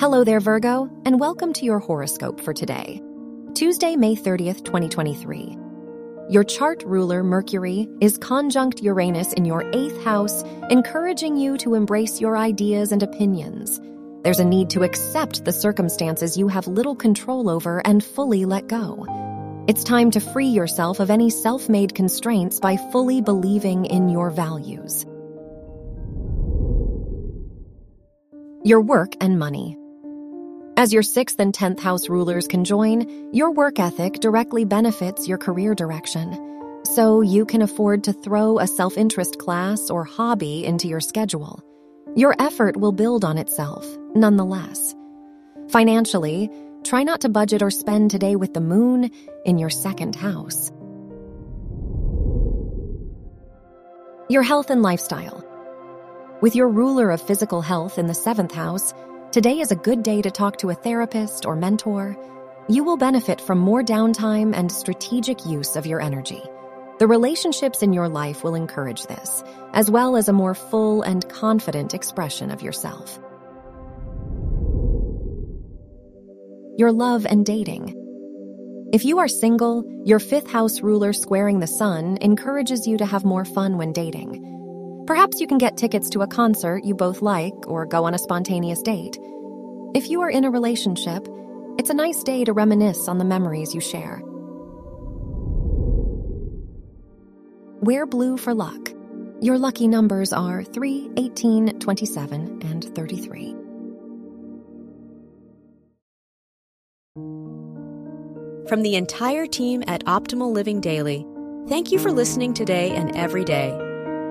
Hello there, Virgo, and welcome to your horoscope for today, Tuesday, May 30th, 2023. Your chart ruler, Mercury, is conjunct Uranus in your eighth house, encouraging you to embrace your ideas and opinions. There's a need to accept the circumstances you have little control over and fully let go. It's time to free yourself of any self made constraints by fully believing in your values. Your work and money. As your sixth and tenth house rulers conjoin, your work ethic directly benefits your career direction. So you can afford to throw a self interest class or hobby into your schedule. Your effort will build on itself, nonetheless. Financially, try not to budget or spend today with the moon in your second house. Your health and lifestyle. With your ruler of physical health in the seventh house, Today is a good day to talk to a therapist or mentor. You will benefit from more downtime and strategic use of your energy. The relationships in your life will encourage this, as well as a more full and confident expression of yourself. Your love and dating. If you are single, your fifth house ruler squaring the sun encourages you to have more fun when dating. Perhaps you can get tickets to a concert you both like or go on a spontaneous date. If you are in a relationship, it's a nice day to reminisce on the memories you share. Wear blue for luck. Your lucky numbers are 3, 18, 27, and 33. From the entire team at Optimal Living Daily, thank you for listening today and every day